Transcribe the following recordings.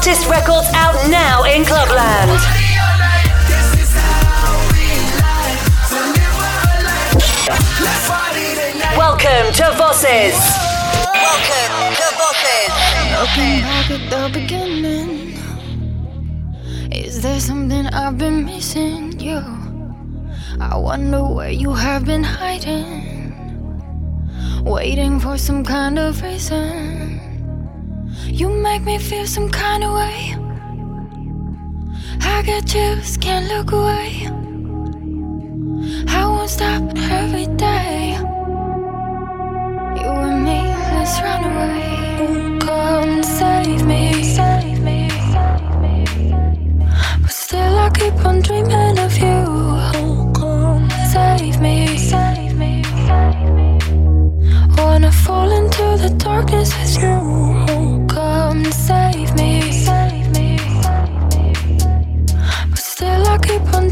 Artist records out now in Clubland. Welcome to Bosses. Welcome to Vosses. Back at the beginning, is there something I've been missing? You, I wonder where you have been hiding, waiting for some kind of reason. You make me feel some kind of way. I got chills, can't look away. I won't stop every day. You and me, let's run away. Come save me, save me, me. But still, I keep on dreaming of you. Come save me, save me, save me. Wanna fall into the darkness with you come save me. But still, I keep on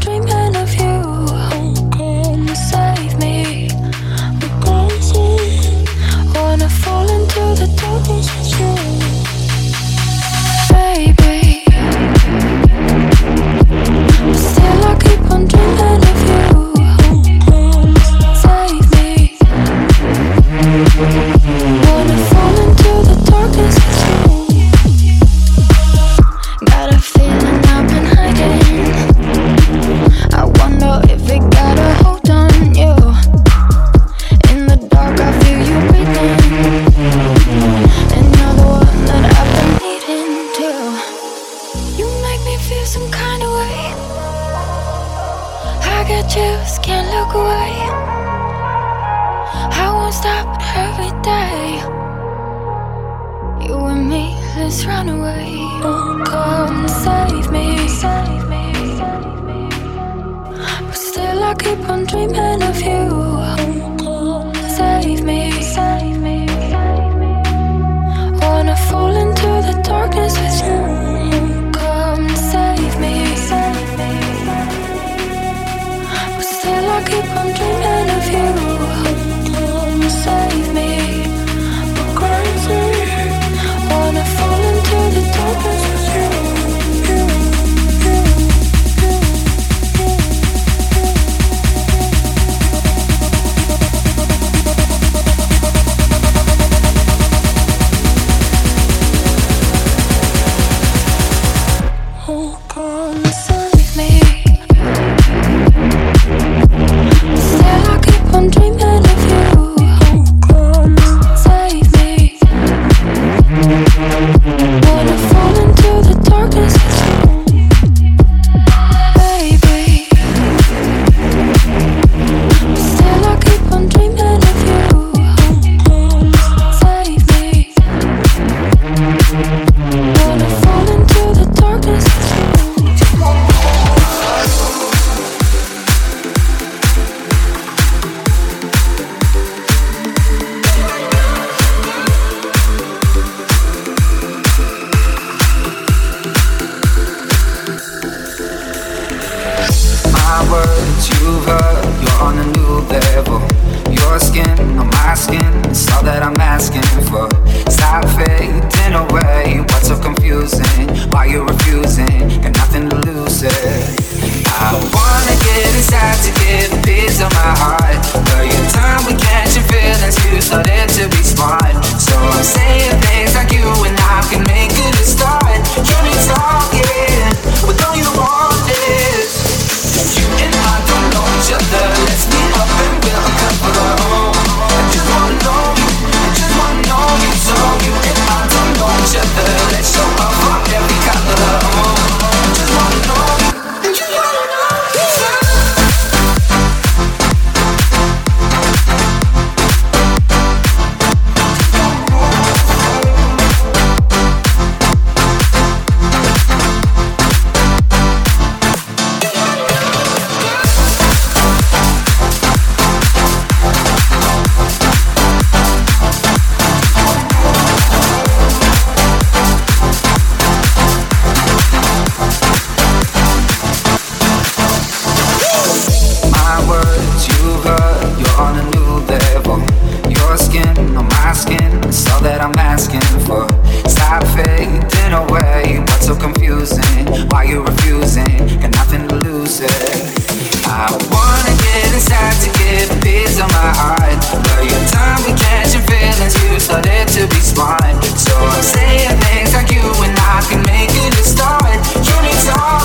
it inside to get a piece of my heart. Though your time we catching feelings, you started to be smart. So I'm saying things like you and I can make it a start. You need time.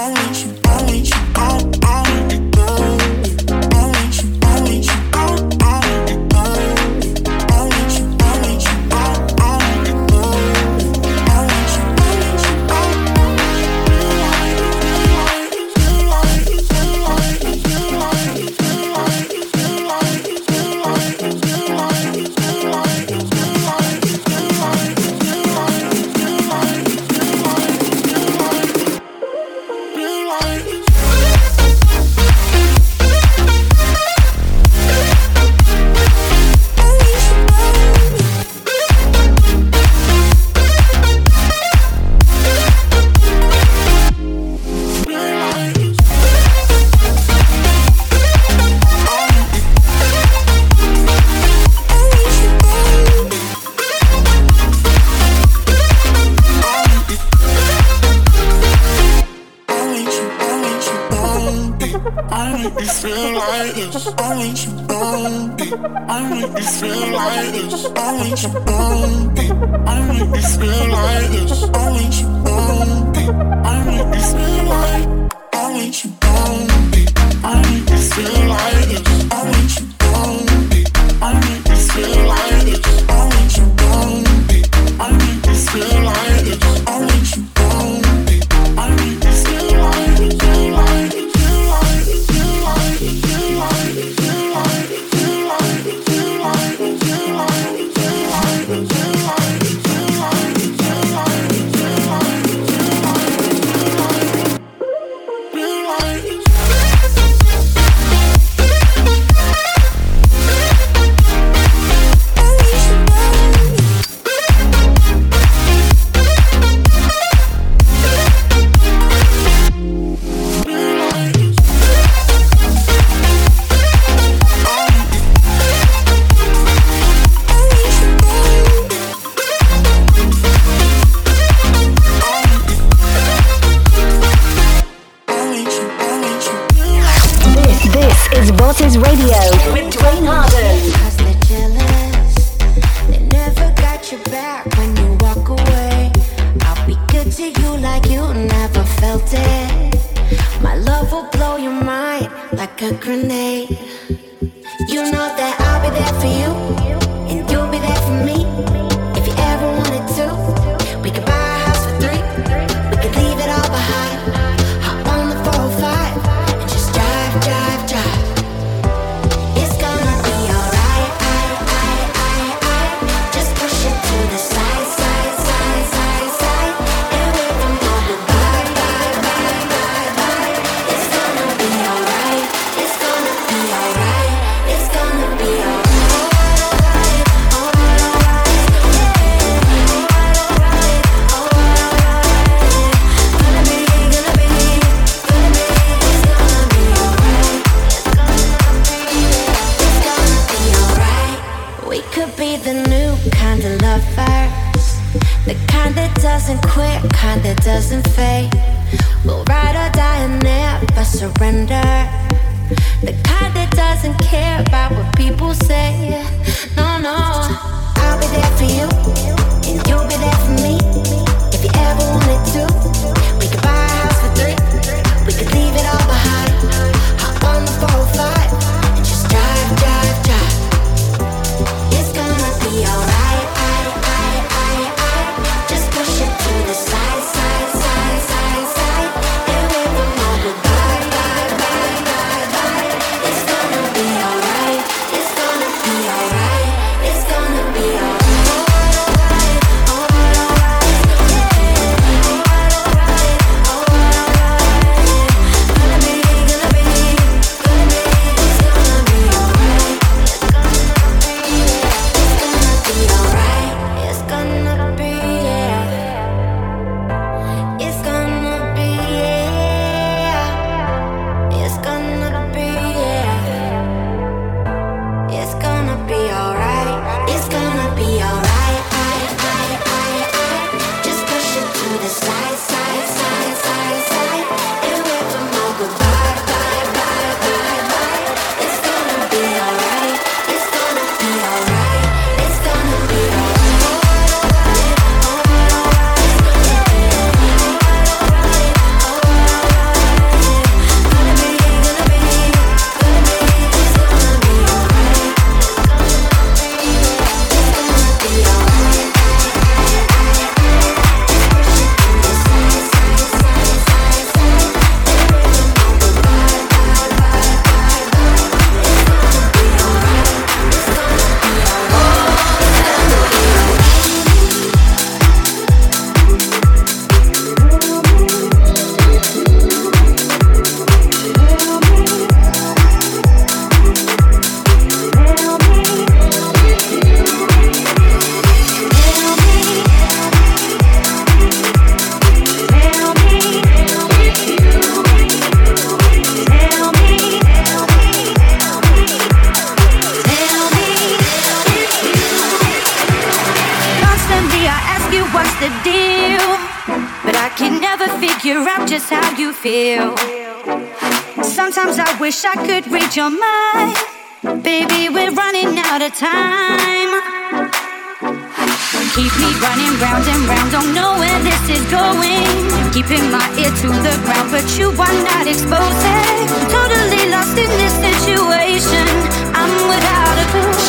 I need you wish I could read your mind. Baby, we're running out of time. Keep me running round and round, don't know where this is going. Keeping my ear to the ground, but you are not exposing. Totally lost in this situation, I'm without a clue.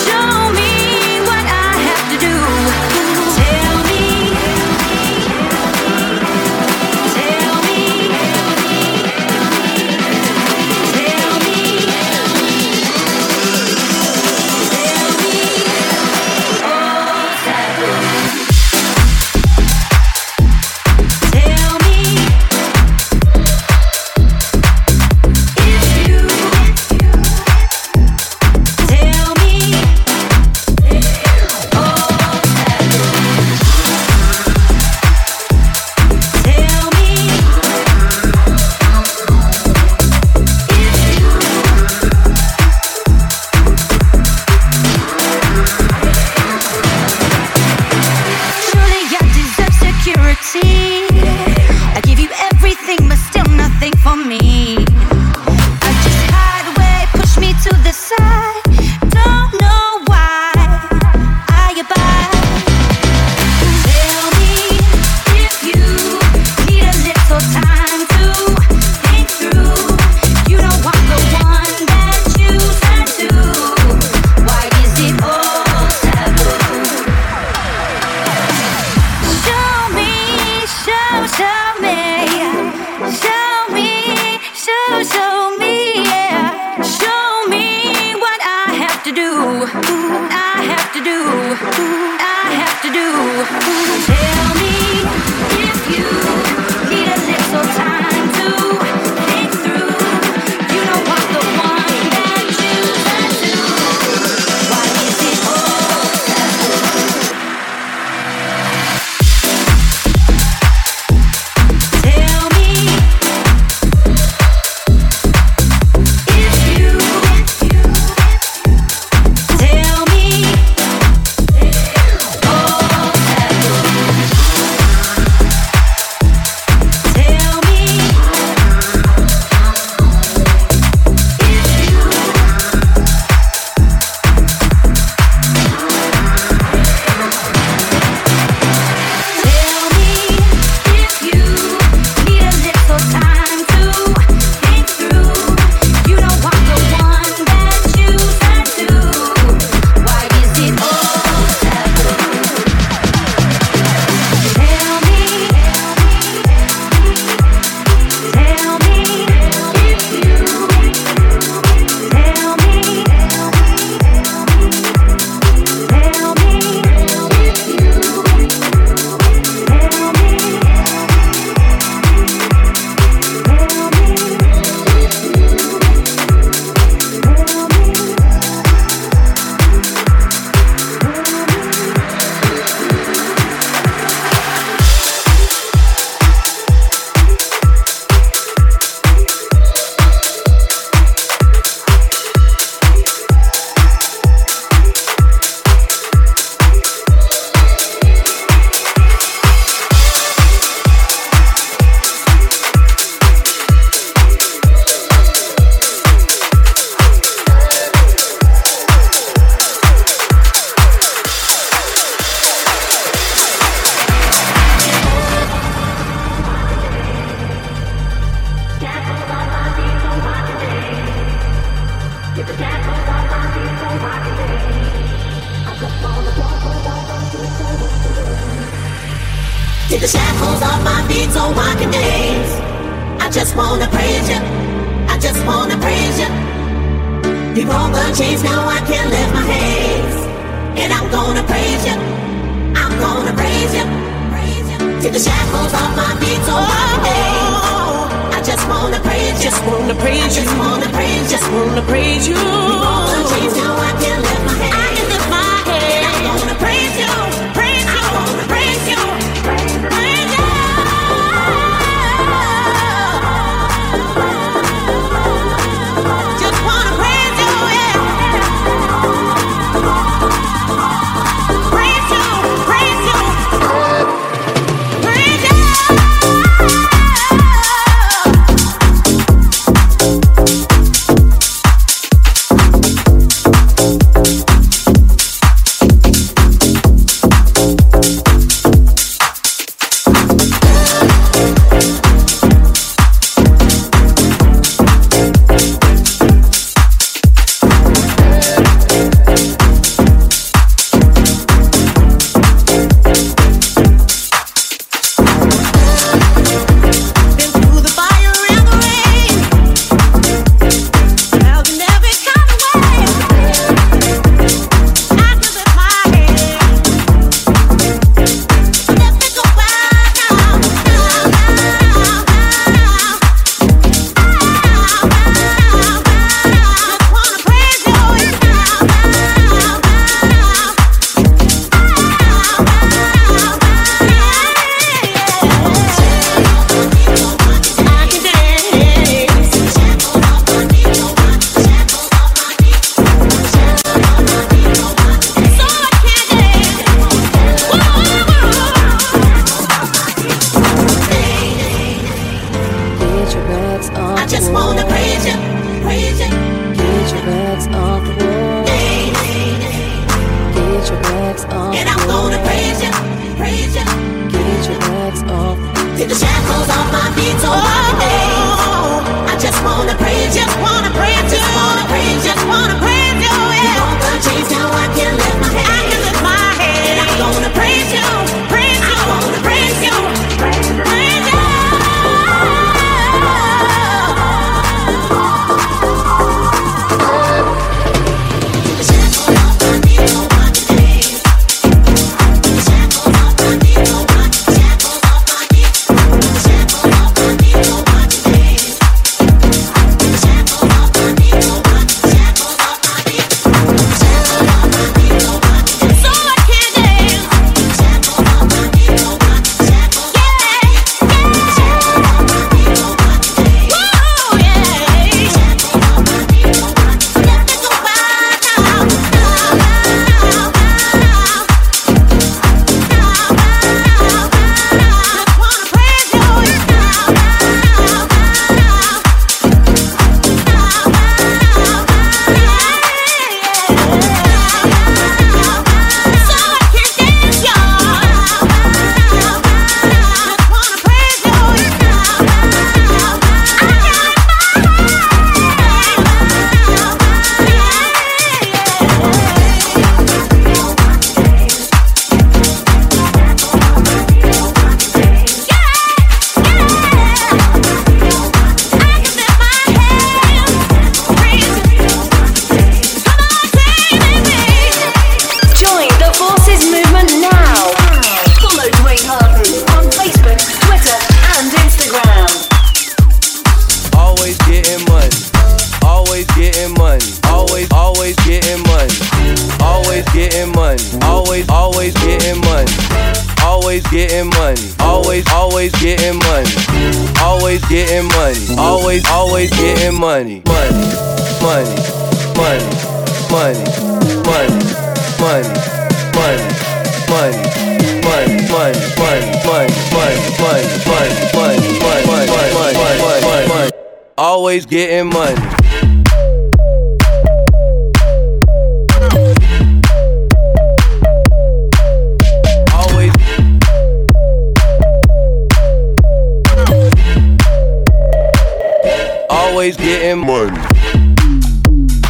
always getting money.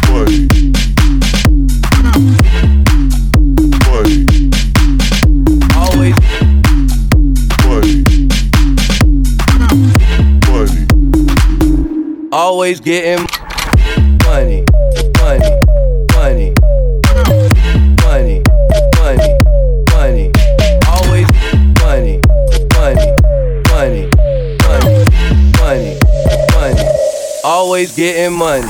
Money. Money. Always. Money. Money. Always getting always getting money.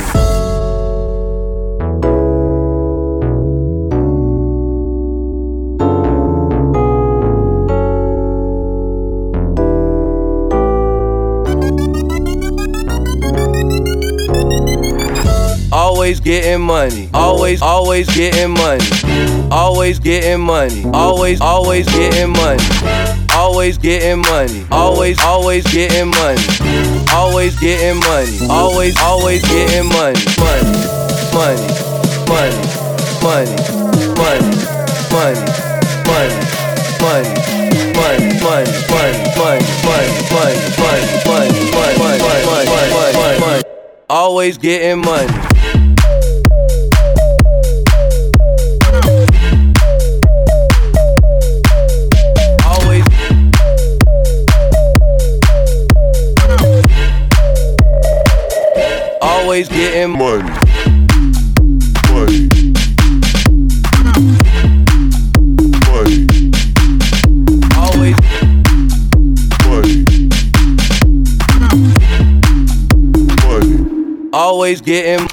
Always getting money. Always, always getting money. Always getting money. Always, always getting money. Always getting money. Always, always getting money. Always getting money. Always, always getting money. Money, money, money, money, money, money, money, money. Money, money, money, money, money, money, money, money, money, money, money, money, money, money. Always getting money. Always getting money. Money. Money. Always. Money. Money. Always getting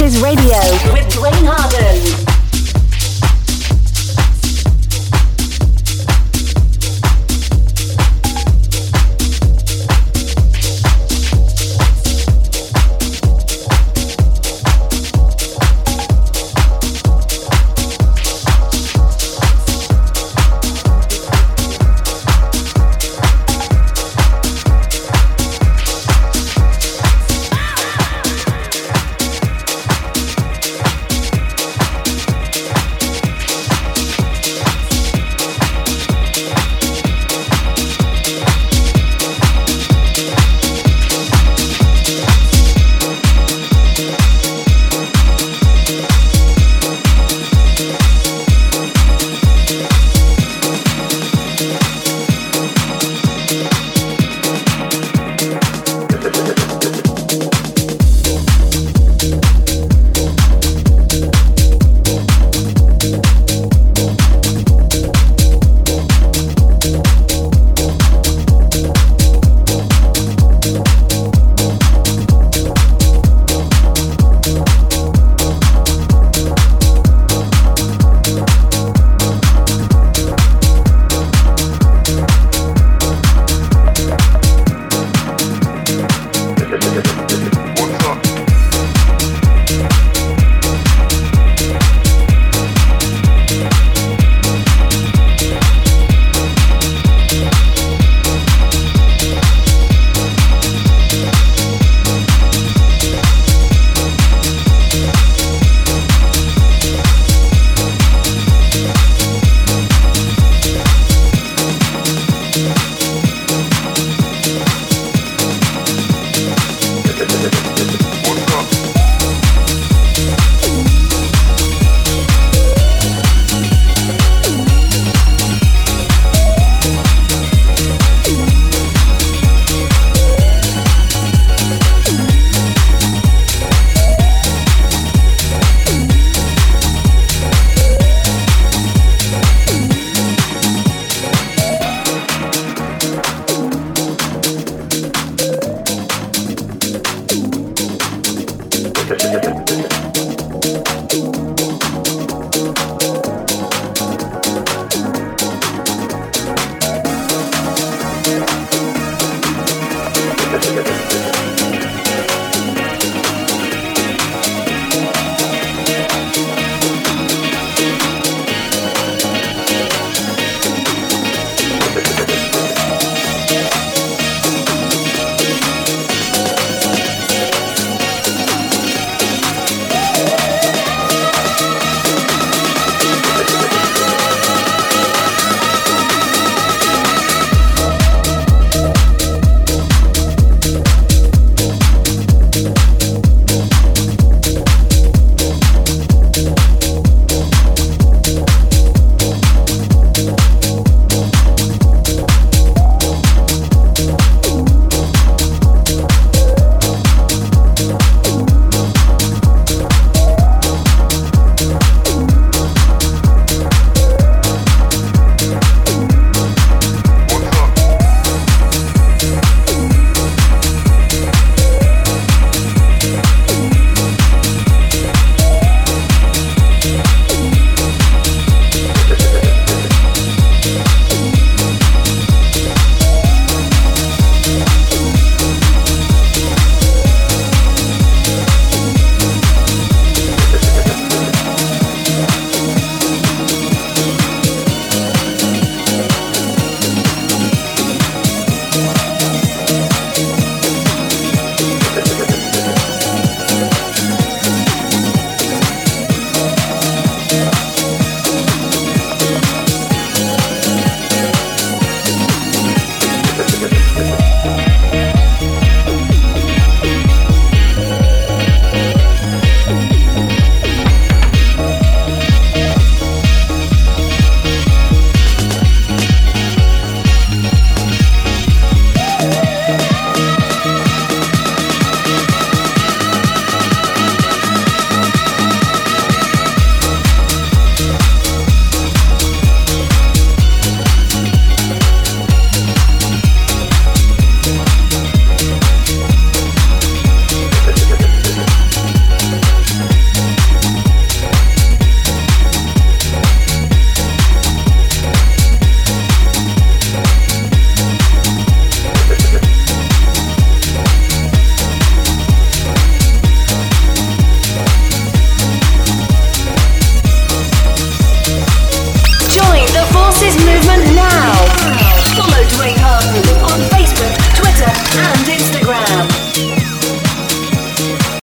is Radio with Dwayne Harden.